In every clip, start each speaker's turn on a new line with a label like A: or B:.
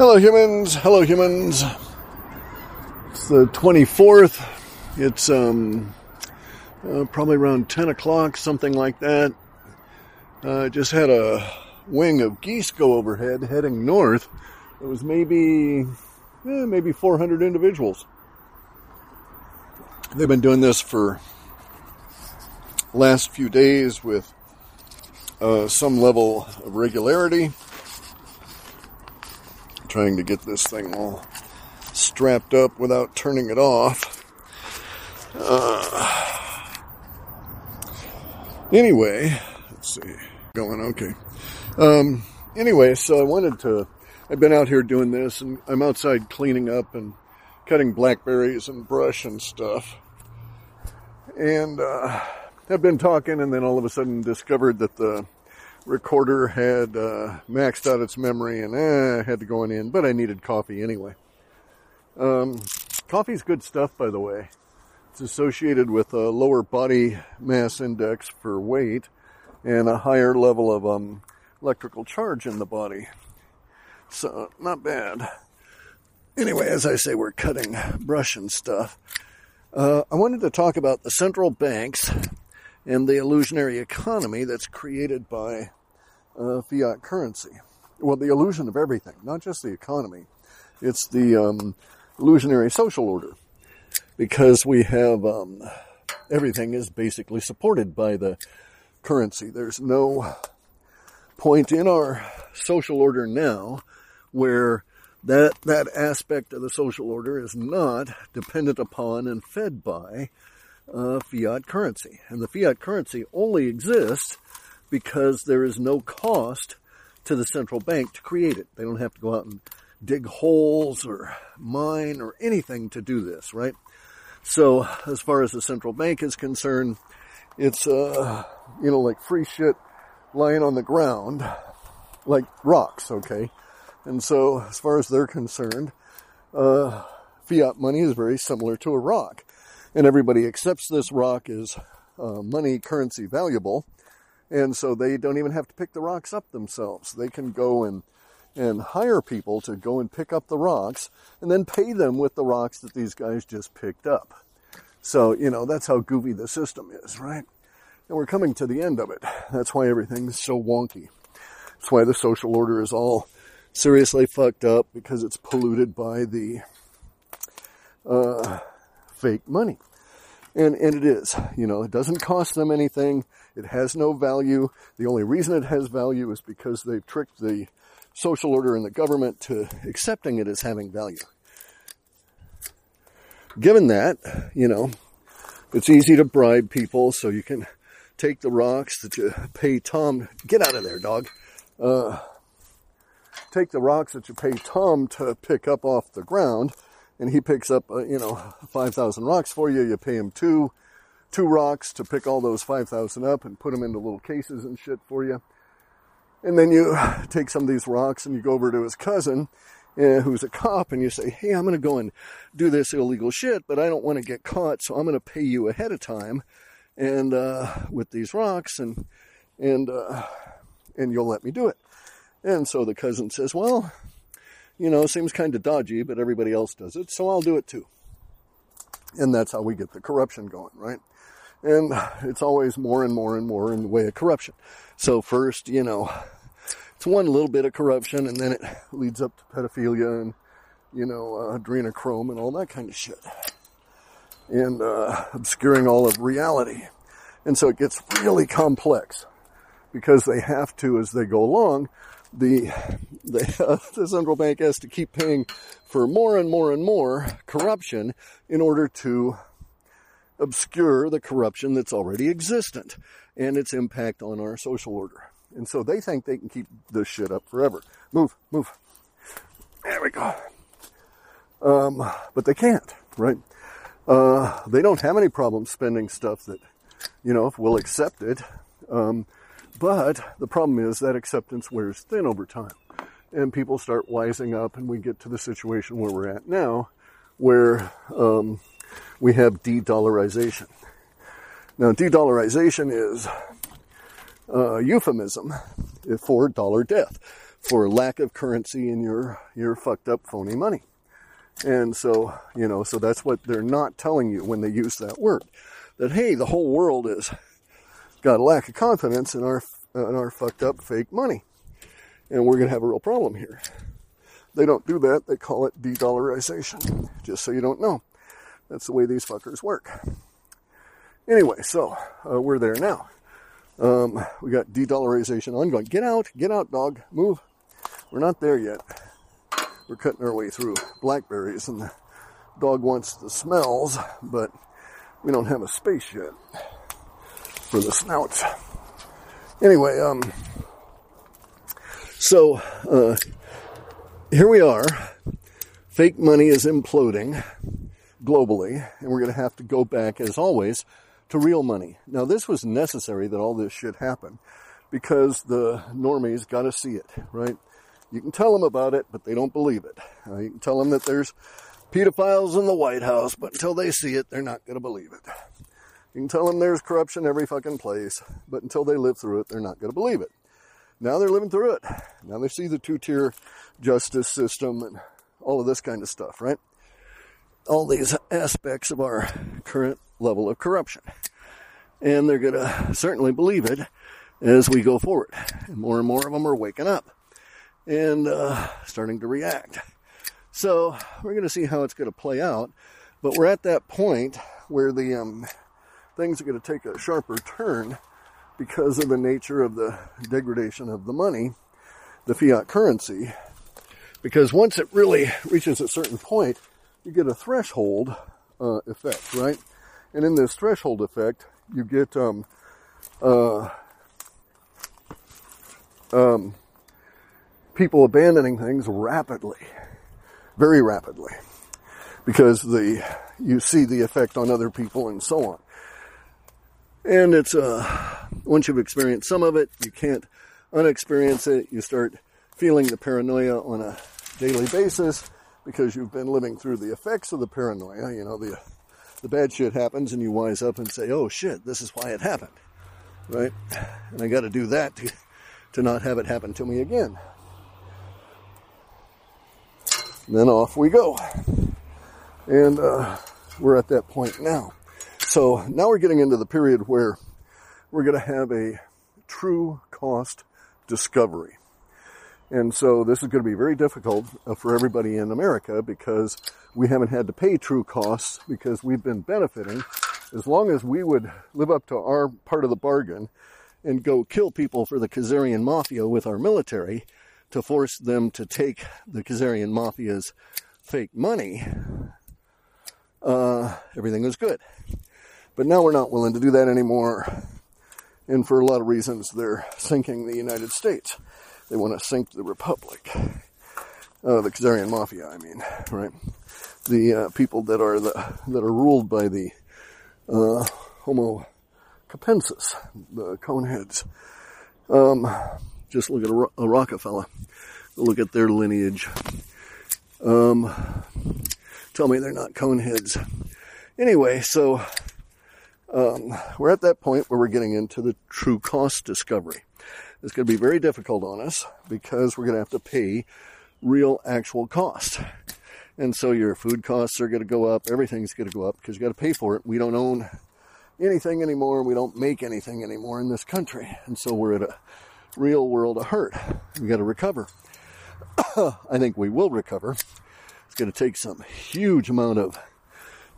A: Hello, humans. Hello, humans. It's the 24th. It's um, uh, probably around 10 o'clock, something like that. Uh, just had a wing of geese go overhead heading north. It was maybe, eh, maybe 400 individuals. They've been doing this for last few days with uh, some level of regularity trying to get this thing all strapped up without turning it off. Uh, anyway, let's see, going okay. Um, anyway, so I wanted to. I've been out here doing this, and I'm outside cleaning up and cutting blackberries and brush and stuff. And uh, I've been talking, and then all of a sudden discovered that the recorder had uh, maxed out its memory and eh, had to go in, but I needed coffee anyway. Um, coffee's good stuff, by the way. It's associated with a lower body mass index for weight and a higher level of um, electrical charge in the body. So, not bad. Anyway, as I say, we're cutting brush and stuff. Uh, I wanted to talk about the central banks and the illusionary economy that's created by uh, fiat currency. Well, the illusion of everything, not just the economy. It's the um, illusionary social order because we have um, everything is basically supported by the currency. There's no point in our social order now where that that aspect of the social order is not dependent upon and fed by uh, fiat currency. And the fiat currency only exists because there is no cost to the central bank to create it. They don't have to go out and dig holes or mine or anything to do this, right? So as far as the central bank is concerned, it's, uh, you know, like free shit lying on the ground, like rocks, okay? And so as far as they're concerned, uh, fiat money is very similar to a rock. And everybody accepts this rock as uh, money currency valuable and so they don't even have to pick the rocks up themselves. They can go and and hire people to go and pick up the rocks and then pay them with the rocks that these guys just picked up. So, you know, that's how goofy the system is, right? And we're coming to the end of it. That's why everything's so wonky. That's why the social order is all seriously fucked up because it's polluted by the uh, fake money. And, and it is, you know, it doesn't cost them anything. It has no value. The only reason it has value is because they've tricked the social order and the government to accepting it as having value. Given that, you know, it's easy to bribe people, so you can take the rocks that you pay Tom. Get out of there, dog. Uh, take the rocks that you pay Tom to pick up off the ground, and he picks up, uh, you know, 5,000 rocks for you. You pay him two two rocks to pick all those 5,000 up and put them into little cases and shit for you. And then you take some of these rocks and you go over to his cousin, uh, who's a cop, and you say, Hey, I'm going to go and do this illegal shit, but I don't want to get caught, so I'm going to pay you ahead of time and uh, with these rocks, and and uh, and you'll let me do it. And so the cousin says, Well, you know, seems kind of dodgy, but everybody else does it, so I'll do it too. And that's how we get the corruption going, right? And it's always more and more and more in the way of corruption. So first, you know, it's one little bit of corruption and then it leads up to pedophilia and, you know, uh, adrenochrome and all that kind of shit. And, uh, obscuring all of reality. And so it gets really complex because they have to, as they go along, the, the, uh, the central bank has to keep paying for more and more and more corruption in order to obscure the corruption that's already existent and its impact on our social order. And so they think they can keep this shit up forever. Move, move. There we go. Um, but they can't, right? Uh, they don't have any problem spending stuff that, you know, will accept it. Um, but the problem is that acceptance wears thin over time. And people start wising up, and we get to the situation where we're at now, where um, we have de-dollarization. Now, de-dollarization is a euphemism for dollar death. for lack of currency in your, your fucked up phony money. And so, you know, so that's what they're not telling you when they use that word. That, hey, the whole world is got a lack of confidence in our, in our fucked up fake money. And we're going to have a real problem here. They don't do that. They call it de-dollarization. Just so you don't know. That's the way these fuckers work. Anyway, so uh, we're there now. Um, we got de-dollarization ongoing. Get out, get out, dog, move. We're not there yet. We're cutting our way through blackberries, and the dog wants the smells, but we don't have a space yet for the snouts. Anyway, um, so uh, here we are. Fake money is imploding globally, and we're going to have to go back, as always, to real money. Now, this was necessary that all this should happen because the normies got to see it, right? You can tell them about it, but they don't believe it. Uh, you can tell them that there's pedophiles in the White House, but until they see it, they're not going to believe it. You can tell them there's corruption every fucking place, but until they live through it, they're not going to believe it. Now they're living through it. Now they see the two tier justice system and all of this kind of stuff, right? All these aspects of our current level of corruption. And they're going to certainly believe it as we go forward. And more and more of them are waking up and uh, starting to react. So we're going to see how it's going to play out. But we're at that point where the um, things are going to take a sharper turn because of the nature of the degradation of the money, the fiat currency. Because once it really reaches a certain point, you get a threshold uh, effect, right? And in this threshold effect, you get um, uh, um, people abandoning things rapidly, very rapidly, because the you see the effect on other people and so on. And it's uh, once you've experienced some of it, you can't unexperience it. You start feeling the paranoia on a daily basis because you've been living through the effects of the paranoia. You know the the bad shit happens and you wise up and say, oh shit, this is why it happened. Right? And I got to do that to, to not have it happen to me again. And then off we go. And uh, we're at that point now. So now we're getting into the period where we're going to have a true cost discovery. And so this is going to be very difficult uh, for everybody in America because we haven't had to pay true costs because we've been benefiting. As long as we would live up to our part of the bargain and go kill people for the Khazarian mafia with our military to force them to take the Khazarian mafia's fake money, uh, everything was good. But now we're not willing to do that anymore. And for a lot of reasons, they're sinking the United States. They want to sink the republic. Uh, the Khazarian mafia, I mean, right? The uh, people that are the that are ruled by the uh, Homo capensis, the coneheads. Um, just look at a, a Rockefeller. Look at their lineage. Um, tell me they're not coneheads. Anyway, so um, we're at that point where we're getting into the true cost discovery. It's going to be very difficult on us because we're going to have to pay real actual cost. And so your food costs are going to go up. Everything's going to go up because you got to pay for it. We don't own anything anymore. We don't make anything anymore in this country. And so we're at a real world of hurt. We got to recover. I think we will recover. It's going to take some huge amount of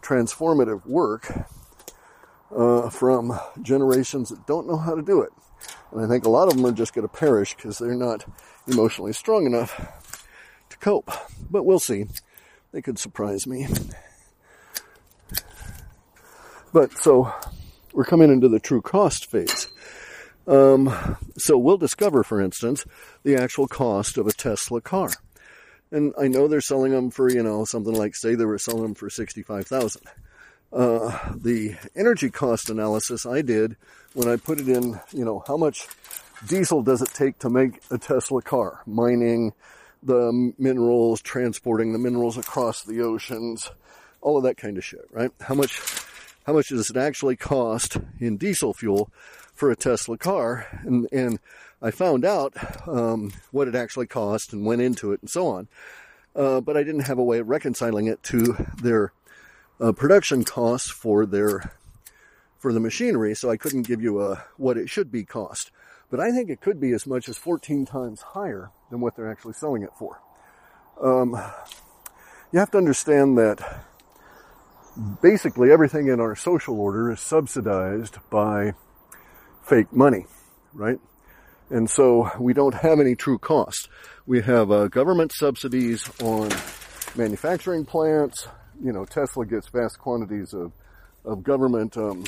A: transformative work uh, from generations that don't know how to do it. And I think a lot of them are just going to perish because they're not emotionally strong enough to cope. But we'll see. They could surprise me. But so we're coming into the true cost phase. Um, so we'll discover, for instance, the actual cost of a Tesla car. And I know they're selling them for, you know, something like, say they were selling them for 65,000. Uh, the energy cost analysis I did when I put it in, you know, how much diesel does it take to make a Tesla car? Mining the minerals, transporting the minerals across the oceans, all of that kind of shit, right? How much, how much does it actually cost in diesel fuel for a Tesla car? And, and I found out um, what it actually cost and went into it and so on. Uh, but I didn't have a way of reconciling it to their uh, production costs for their for the machinery, so I couldn't give you a what it should be cost. But I think it could be as much as 14 times higher than what they're actually selling it for. Um, you have to understand that basically everything in our social order is subsidized by fake money, right? And so we don't have any true cost. We have uh, government subsidies on manufacturing plants. You know, Tesla gets vast quantities of, of government um,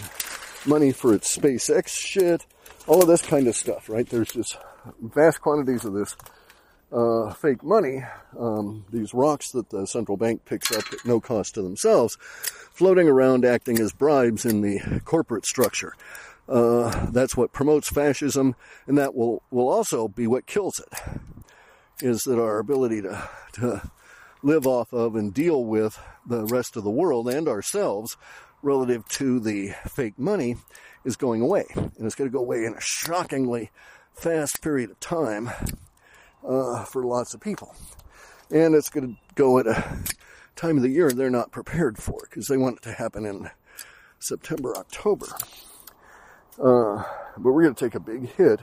A: money for its SpaceX shit. All of this kind of stuff, right? There's just vast quantities of this uh, fake money, um, these rocks that the central bank picks up at no cost to themselves, floating around acting as bribes in the corporate structure. Uh, that's what promotes fascism, and that will, will also be what kills it. Is that our ability to, to live off of and deal with the rest of the world and ourselves relative to the fake money is going away. And it's going to go away in a shockingly fast period of time uh, for lots of people. And it's going to go at a time of the year they're not prepared for because they want it to happen in September, October. Uh, but we're going to take a big hit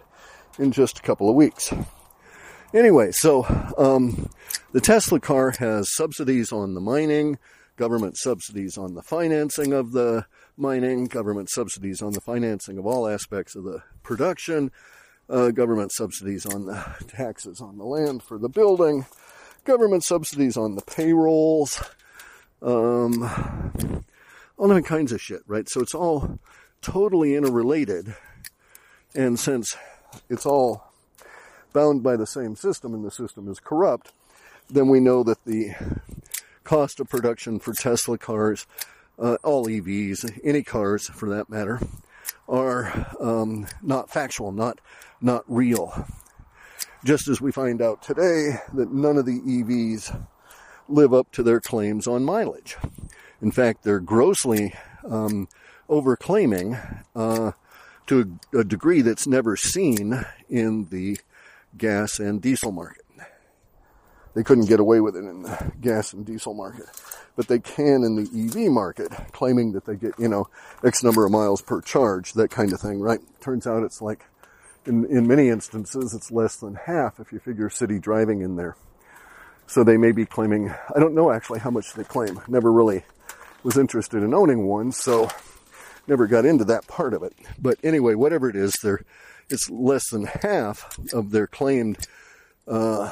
A: in just a couple of weeks. Anyway, so um, the Tesla car has subsidies on the mining, government subsidies on the financing of the mining, government subsidies on the financing of all aspects of the production, uh, government subsidies on the taxes on the land for the building, government subsidies on the payrolls, um, all different kinds of shit, right? So it's all totally interrelated. And since it's all bound by the same system and the system is corrupt, then we know that the cost of production for Tesla cars, uh, all EVs, any cars for that matter, are um, not factual, not not real. Just as we find out today that none of the EVs live up to their claims on mileage. In fact, they're grossly um, overclaiming uh, to a, a degree that's never seen in the gas and diesel market. They couldn't get away with it in the gas and diesel market, but they can in the EV market, claiming that they get, you know, X number of miles per charge, that kind of thing, right? Turns out it's like, in, in many instances, it's less than half if you figure city driving in there. So they may be claiming, I don't know actually how much they claim. Never really was interested in owning one, so never got into that part of it. But anyway, whatever it is, they're, it's less than half of their claimed uh,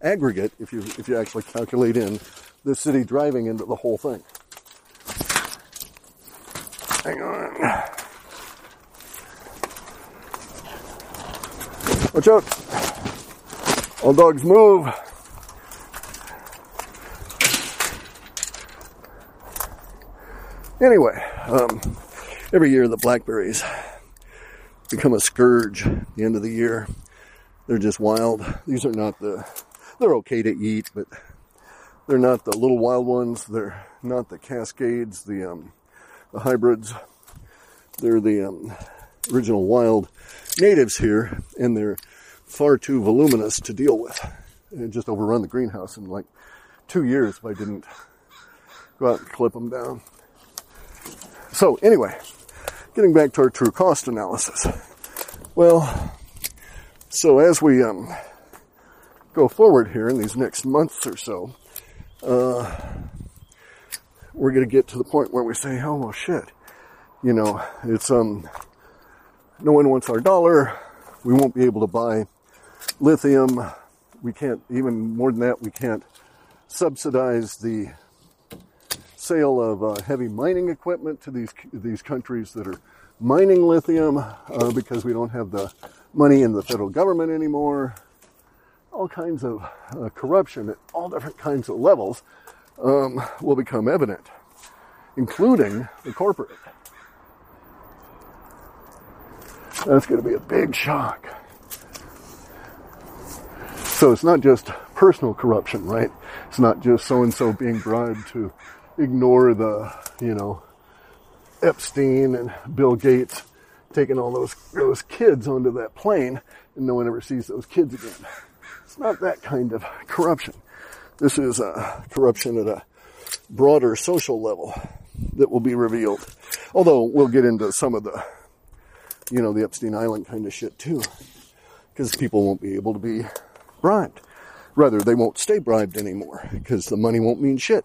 A: aggregate if you if you actually calculate in the city driving into the whole thing. Hang on. Watch out. All dogs move. Anyway, um, every year the blackberries become a scourge at the end of the year. They're just wild. These are not the, they're okay to eat, but they're not the little wild ones. They're not the cascades, the, um, the hybrids. They're the um, original wild natives here, and they're far too voluminous to deal with. And just overrun the greenhouse in like two years if I didn't go out and clip them down. So anyway, getting back to our true cost analysis. Well, so as we um, go forward here in these next months or so, uh, we're going to get to the point where we say, oh, well, shit. You know, it's, um, no one wants our dollar. We won't be able to buy lithium. We can't, even more than that, we can't subsidize the sale of uh, heavy mining equipment to these these countries that are mining lithium uh, because we don't have the money in the federal government anymore. All kinds of uh, corruption at all different kinds of levels um, will become evident, including the corporate. That's going to be a big shock. So it's not just personal corruption, right? It's not just so and so being bribed to ignore the, you know, Epstein and Bill Gates taking all those those kids onto that plane. and no one ever sees those kids again. It's not that kind of corruption. This is uh, corruption at a broader social level that will be revealed. Although we'll get into some of the, you know, the Epstein Island kind of shit too. Because people won't be able to be bribed. Rather, they won't stay bribed anymore because the money won't mean shit.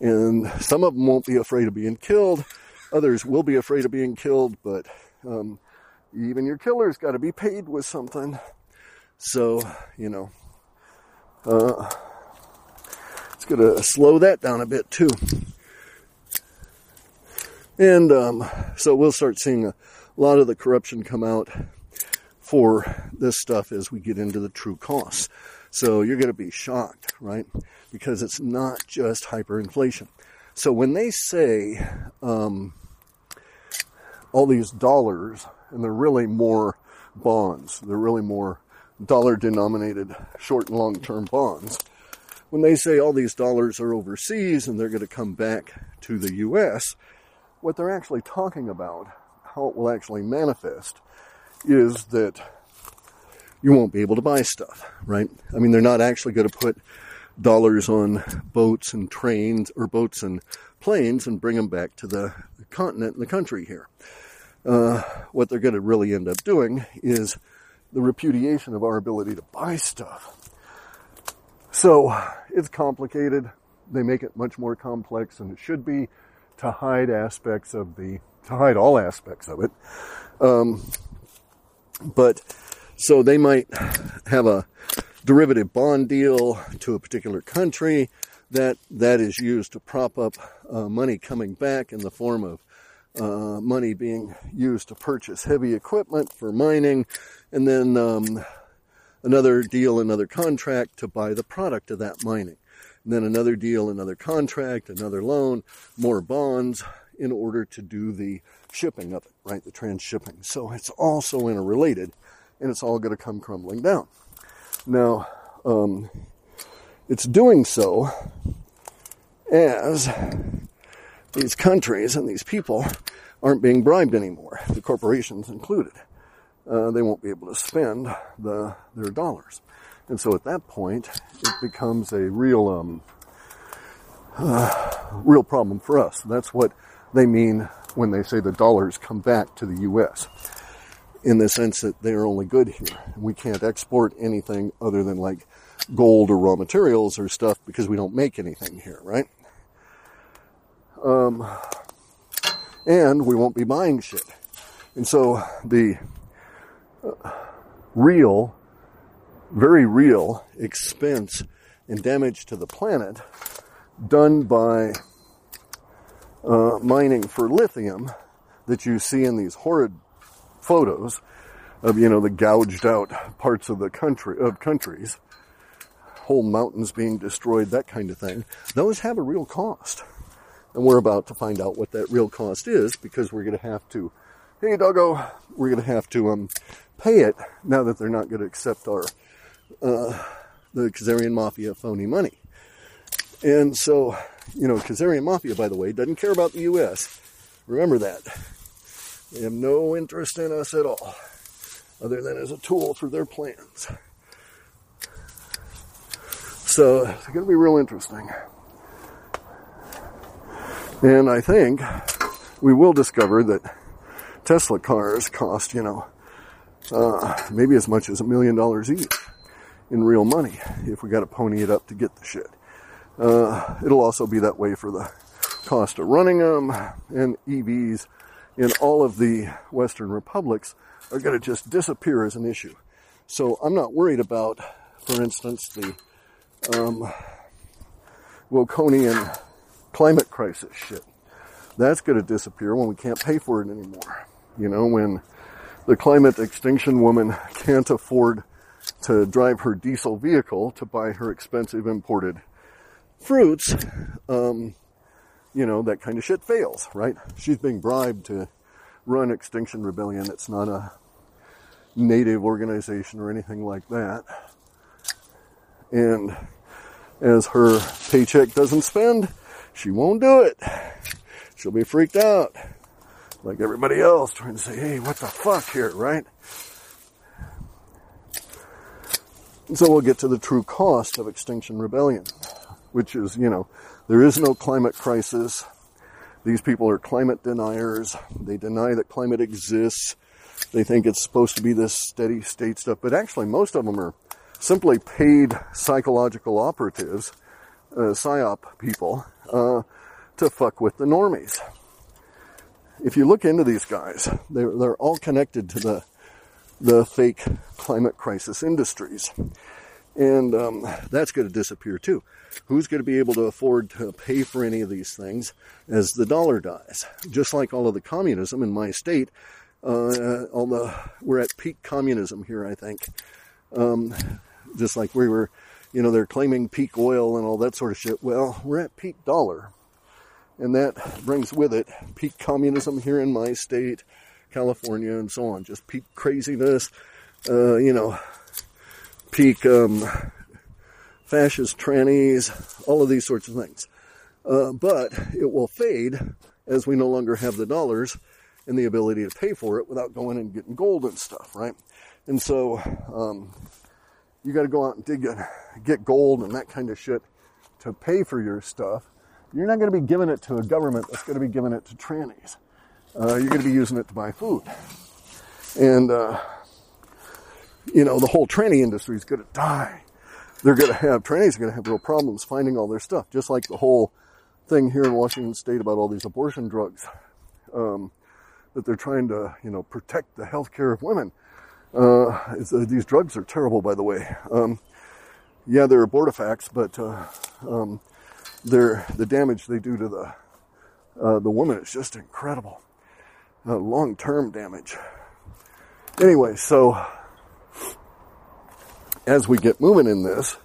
A: And some of them won't be afraid of being killed. Others will be afraid of being killed, but um, even your killer's got to be paid with something. So, you know, uh, it's going to slow that down a bit too. And um, so we'll start seeing a lot of the corruption come out for this stuff as we get into the true costs. So you're going to be shocked, right? Because it's not just hyperinflation. So when they say um, all these dollars, and they're really more bonds, they're really more dollar denominated short and long term bonds. When they say all these dollars are overseas and they're going to come back to the US, what they're actually talking about, how it will actually manifest, is that you won't be able to buy stuff, right? I mean, they're not actually going to put dollars on boats and trains or boats and planes and bring them back to the continent and the country here. Uh, what they're going to really end up doing is the repudiation of our ability to buy stuff. So it's complicated. They make it much more complex than it should be to hide aspects of the, to hide all aspects of it. Um, but so they might have a derivative bond deal to a particular country that that is used to prop up uh, money coming back in the form of uh, money being used to purchase heavy equipment for mining, and then um, another deal, another contract to buy the product of that mining. And then another deal, another contract, another loan, more bonds in order to do the shipping of it, right? The transshipping. So it's also interrelated and it's all going to come crumbling down. Now, um, it's doing so as these countries and these people aren't being bribed anymore, the corporations included. Uh, they won't be able to spend the, their dollars. And so at that point, it becomes a real, um, uh, real problem for us. That's what they mean when they say the dollars come back to the U.S. In the sense that they are only good here. We can't export anything other than like gold or raw materials or stuff because we don't make anything here, right? Um, and we won't be buying shit. And so the uh, real, very real expense and damage to the planet done by uh, mining for lithium that you see in these horrid photos of you know the gouged out parts of the country of countries. Whole mountains being destroyed that kind of thing. Those have a real cost. And we're about to find out what that real cost is because we're going to have to, hey, doggo, we're going to have to um, pay it now that they're not going to accept our, uh, the Khazarian Mafia phony money. And so, you know, Khazarian Mafia, by the way, doesn't care about the U.S. Remember that. They have no interest in us at all, other than as a tool for their plans. So it's going to be real interesting. And I think we will discover that Tesla cars cost, you know, uh, maybe as much as a million dollars each in real money if we got to pony it up to get the shit. Uh, it'll also be that way for the cost of running them and EVs in all of the Western republics are going to just disappear as an issue. So I'm not worried about, for instance, the um, Wilconian climate crisis shit. That's going to disappear when we can't pay for it anymore. You know, when the climate extinction woman can't afford to drive her diesel vehicle to buy her expensive imported fruits, um, you know, that kind of shit fails, right? She's being bribed to run Extinction Rebellion. It's not a native organization or anything like that. And as her paycheck doesn't spend, she won't do it. She'll be freaked out. Like everybody else trying to say, hey, what the fuck here, right? And so we'll get to the true cost of Extinction Rebellion, which is, you know, there is no climate crisis. These people are climate deniers. They deny that climate exists. They think it's supposed to be this steady state stuff, but actually most of them are simply paid psychological operatives, uh, psyop people, uh, to fuck with the normies. If you look into these guys, they're, they're all connected to the, the fake climate crisis industries. And um, that's going to disappear too. Who's going to be able to afford to pay for any of these things as the dollar dies? Just like all of the communism in my state, uh, all the we're at peak communism here, I think. Um, just like we were, you know, they're claiming peak oil and all that sort of shit. Well, we're at peak dollar, and that brings with it peak communism here in my state, California, and so on. Just peak craziness, uh, you know, peak um, fascist trannies, all of these sorts of things. Uh, but it will fade as we no longer have the dollars and the ability to pay for it without going and getting gold and stuff, right? And so um, you got to go out and dig, and get gold and that kind of shit to pay for your stuff. You're not going to be giving it to a government that's going to be giving it to trannies. Uh, you're going to be using it to buy food. And, uh, you know, the whole tranny industry is going to die. They're going to have, trannies are going to have real problems finding all their stuff, just like the whole thing here in Washington State about all these abortion drugs. Um, that they're trying to, you know, protect the health care of women. Uh, uh, these drugs are terrible, by the way. Um, yeah, they're abortifacts, but uh, um, they're, the damage they do to the uh, the woman is just incredible. Uh, long-term damage. Anyway, so as we get moving in this,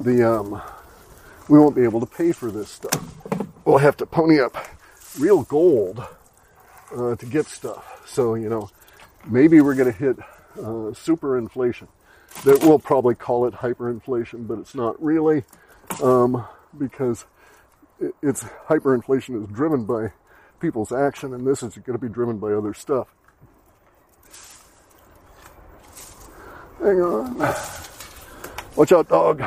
A: the um, we won't be able to pay for this stuff. We'll have to pony up real gold uh, to get stuff. So, you know, maybe we're going to hit uh, super inflation. That we'll probably call it hyperinflation, but it's not really um, because it, it's hyperinflation is driven by people's action, and this is going to be driven by other stuff. Hang on. Watch out, dog.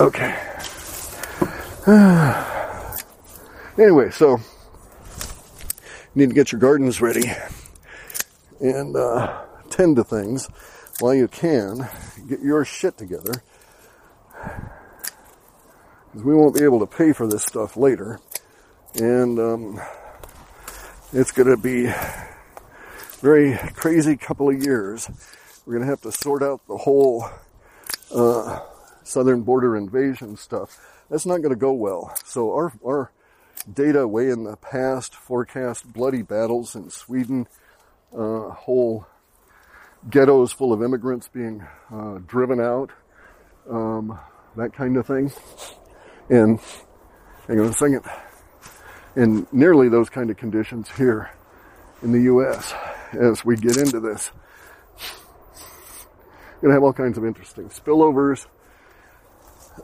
A: Okay. Anyway, so need to get your gardens ready and uh, tend to things while you can. Get your shit together because we won't be able to pay for this stuff later, and um, it's going to be very crazy couple of years. We're going to have to sort out the whole uh, southern border invasion stuff. That's not going to go well. So our our data way in the past forecast bloody battles in Sweden, uh, whole ghettos full of immigrants being uh, driven out, um, that kind of thing. And hang on a second. And nearly those kind of conditions here in the U.S. as we get into this. Going to have all kinds of interesting spillovers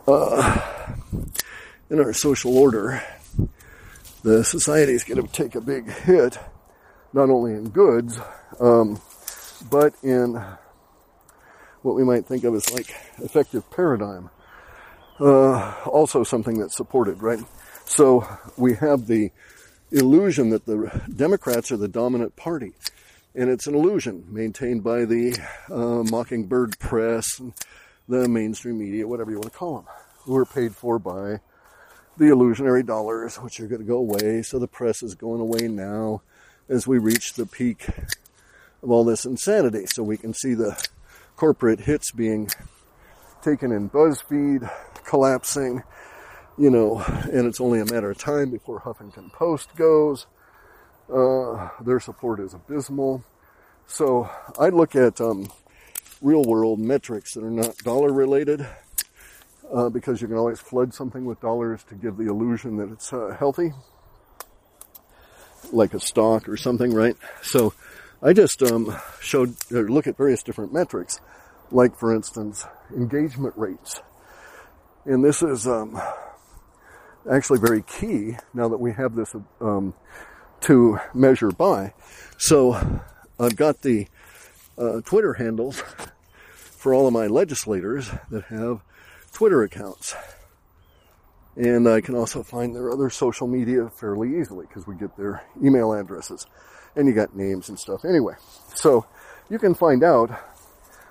A: uh, in our social order the society is going to take a big hit, not only in goods, um, but in what we might think of as like effective paradigm. Uh, also something that's supported, right? So we have the illusion that the Democrats are the dominant party. And it's an illusion maintained by the uh, mockingbird press and the mainstream media, whatever you want to call them, who are paid for by the illusionary dollars, which are going to go away. So the press is going away now as we reach the peak of all this insanity. So we can see the corporate hits being taken in BuzzFeed, collapsing, you know, and it's only a matter of time before Huffington Post goes. Uh, their support is abysmal. So I look at um, real world metrics that are not dollar related uh, because you can always flood something with dollars to give the illusion that it's uh, healthy, like a stock or something, right? So I just um, showed, look at various different metrics, like for instance, engagement rates. And this is um, actually very key now that we have this um, to measure by. So I've got the uh, Twitter handles for all of my legislators that have Twitter accounts. And I can also find their other social media fairly easily because we get their email addresses and you got names and stuff anyway. So you can find out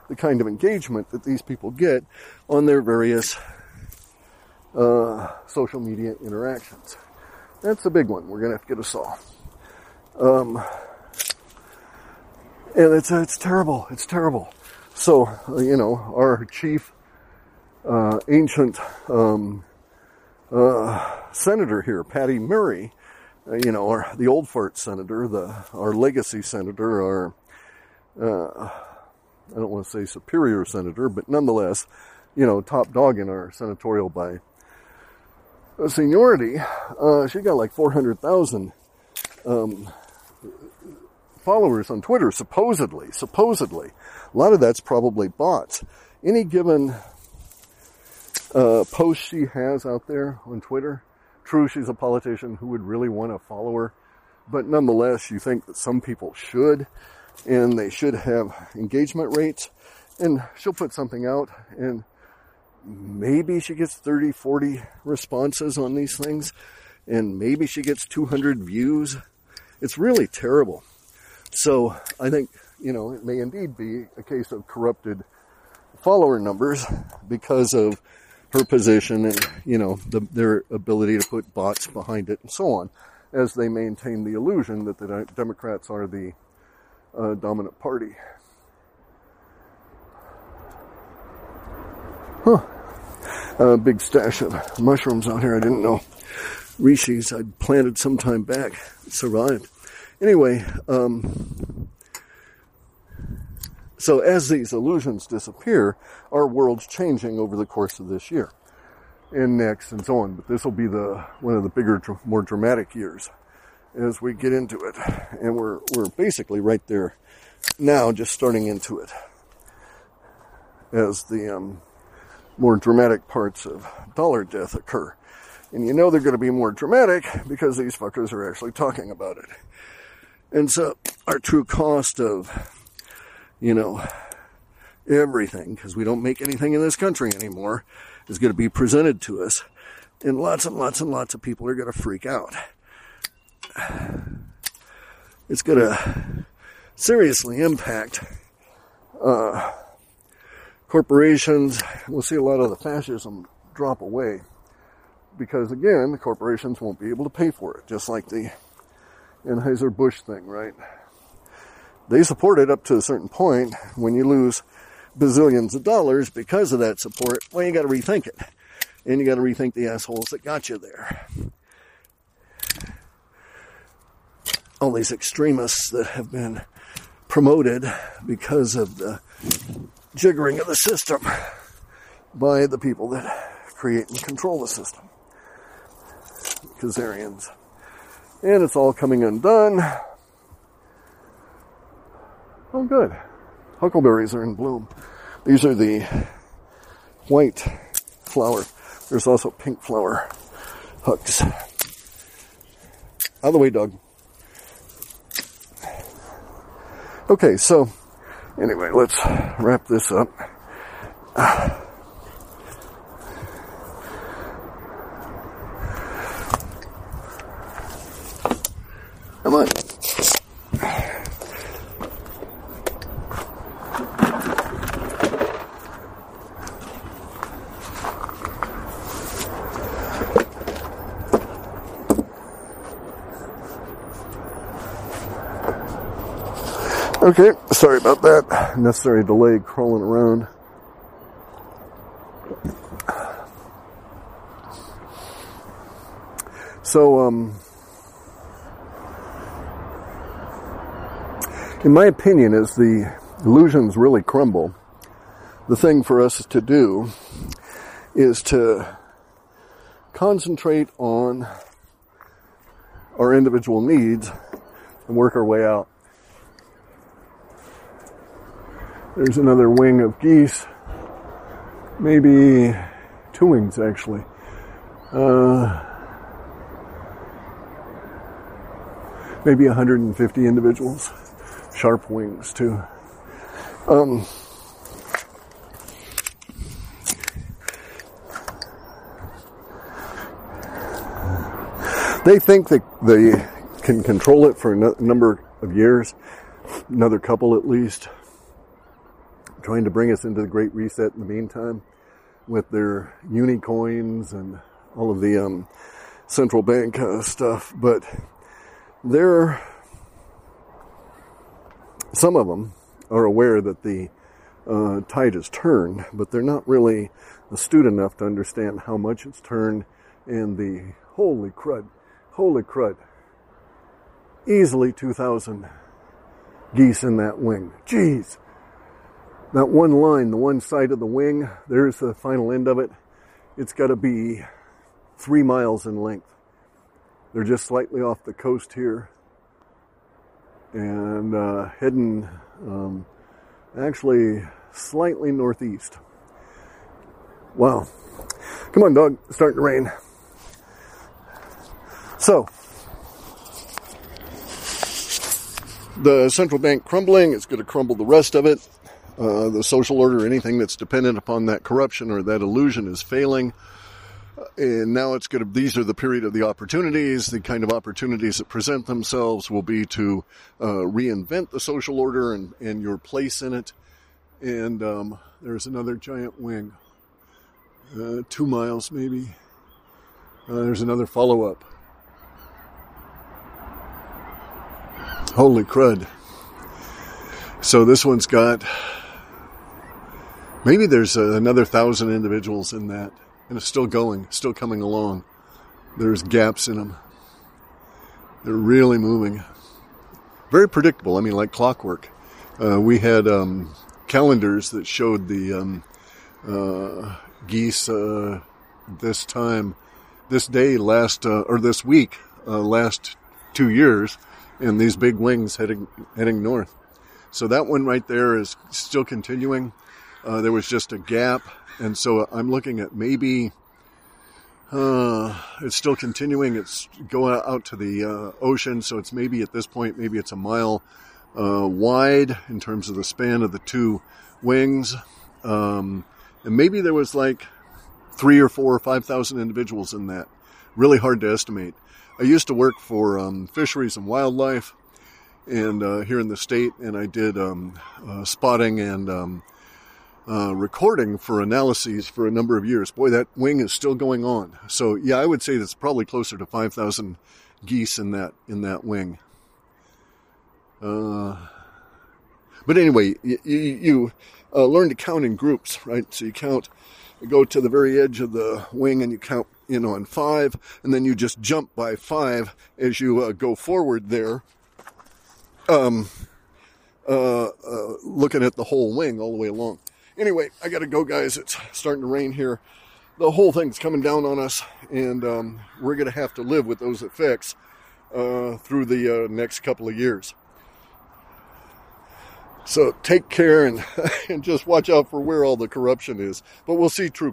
A: the kind of engagement that these people get on their various uh, social media interactions. That's a big one. We're to have to get us all. Um, and it's it's terrible. It's terrible. So uh, you know, our chief uh, ancient um, uh, senator here, Patty Murray, uh, you know, our, the old fart senator, the our legacy senator, our uh, I don't want to say superior senator, but nonetheless, you know, top dog in our senatorial by seniority. Uh, she got like 400,000 um, followers on Twitter, supposedly. Supposedly. A lot of that's probably bots. Any given uh, post she has out there on Twitter, true, she's a politician who would really want to follow her, but nonetheless, you think that some people should, and they should have engagement rates, and she'll put something out, and maybe she gets 30, 40 responses on these things, and maybe she gets 200 views. It's really terrible. So I think, you know, it may indeed be a case of corrupted follower numbers because of her position and, you know, the, their ability to put bots behind it and so on as they maintain the illusion that the Democrats are the uh, dominant party. Huh. A big stash of mushrooms out here. I didn't know. Reishis I'd planted some time back. survived. Anyway, um, so as these illusions disappear, our world's changing over the course of this year and next and so on. But this will be the one of the bigger, more dramatic years as we get into it. And we're, we're basically right there now, just starting into it as the, um, more dramatic parts of dollar death occur. And you know they're going to be more dramatic because these fuckers are actually talking about it. And so our true cost of you know, everything, because we don't make anything in this country anymore, is going to be presented to us. And lots and lots and lots of people are going to freak out. It's going to seriously impact uh, corporations. We'll see a lot of the fascism drop away because, again, the corporations won't be able to pay for it, just like the Anheuser-Busch thing, right? they support it up to a certain point. When you lose bazillions of dollars because of that support, well, you got to rethink it. And you got to rethink the assholes that got you there. All these extremists that have been promoted because of the jiggering of the system by the people that create and control the system. Khazarians. And it's all coming undone. Oh, good. Huckleberries are in bloom. These are the white flower. There's also pink flower hooks. Out of the way, Doug. Okay, so anyway, let's wrap this up. Come on. Okay, sorry about that. Necessary delay crawling around. So, um, in my opinion, as the illusions really crumble, the thing for us to do is to concentrate on our individual needs and work our way out. There's another wing of geese. Maybe two wings actually. Uh, maybe 150 individuals. Sharp wings too. Um, they think that they can control it for a number of years, another couple at least, trying to bring us into the Great Reset in the meantime with their uni coins and all of the um, central bank uh, stuff. But they're, some of them are aware that the uh, tide has turned, but they're not really astute enough to understand how much it's turned and the holy crud Holy crud. Easily 2,000 geese in that wing. Jeez. That one line, the one side of the wing, there's the final end of it. It's got to be three miles in length. They're just slightly off the coast here and uh, heading um, actually slightly northeast. Wow. Come on, dog. It's starting to rain. So, the central bank crumbling, it's going to crumble the rest of it. Uh, the social order, anything that's dependent upon that corruption or that illusion is failing. And now it's going to, these are the period of the opportunities. The kind of opportunities that present themselves will be to uh, reinvent the social order and, and your place in it. And um, there's another giant wing, uh, two miles maybe. Uh, there's another follow up. Holy crud. So this one's got, maybe there's another thousand individuals in that, and it's still going, still coming along. There's gaps in them. They're really moving. Very predictable. I mean, like clockwork. Uh, we had um, calendars that showed the um, uh, geese uh, this time, this day, last, uh, or this week, uh, last two years and these big wings heading heading north. So that one right there is still continuing. Uh, there was just a gap, and so I'm looking at maybe uh, it's still continuing. It's going out to the uh, ocean, so it's maybe at this point maybe it's a mile uh, wide in terms of the span of the two wings, um, and maybe there was like three or four or five thousand individuals in that. Really hard to estimate. I used to work for um, fisheries and wildlife, and uh, here in the state, and I did um, uh, spotting and um, uh, recording for analyses for a number of years. Boy, that wing is still going on. So yeah, I would say that's probably closer to five thousand geese in that in that wing. Uh, but anyway, you, you uh, learn to count in groups, right? So you count, you go to the very edge of the wing, and you count you know, on five, and then you just jump by five as you uh, go forward there. Um, uh, uh, looking at the whole wing all the way along. Anyway, I gotta go, guys. It's starting to rain here. The whole thing's coming down on us, and um, we're gonna have to live with those effects uh, through the uh, next couple of years. So take care and, and just watch out for where all the corruption is. But we'll see true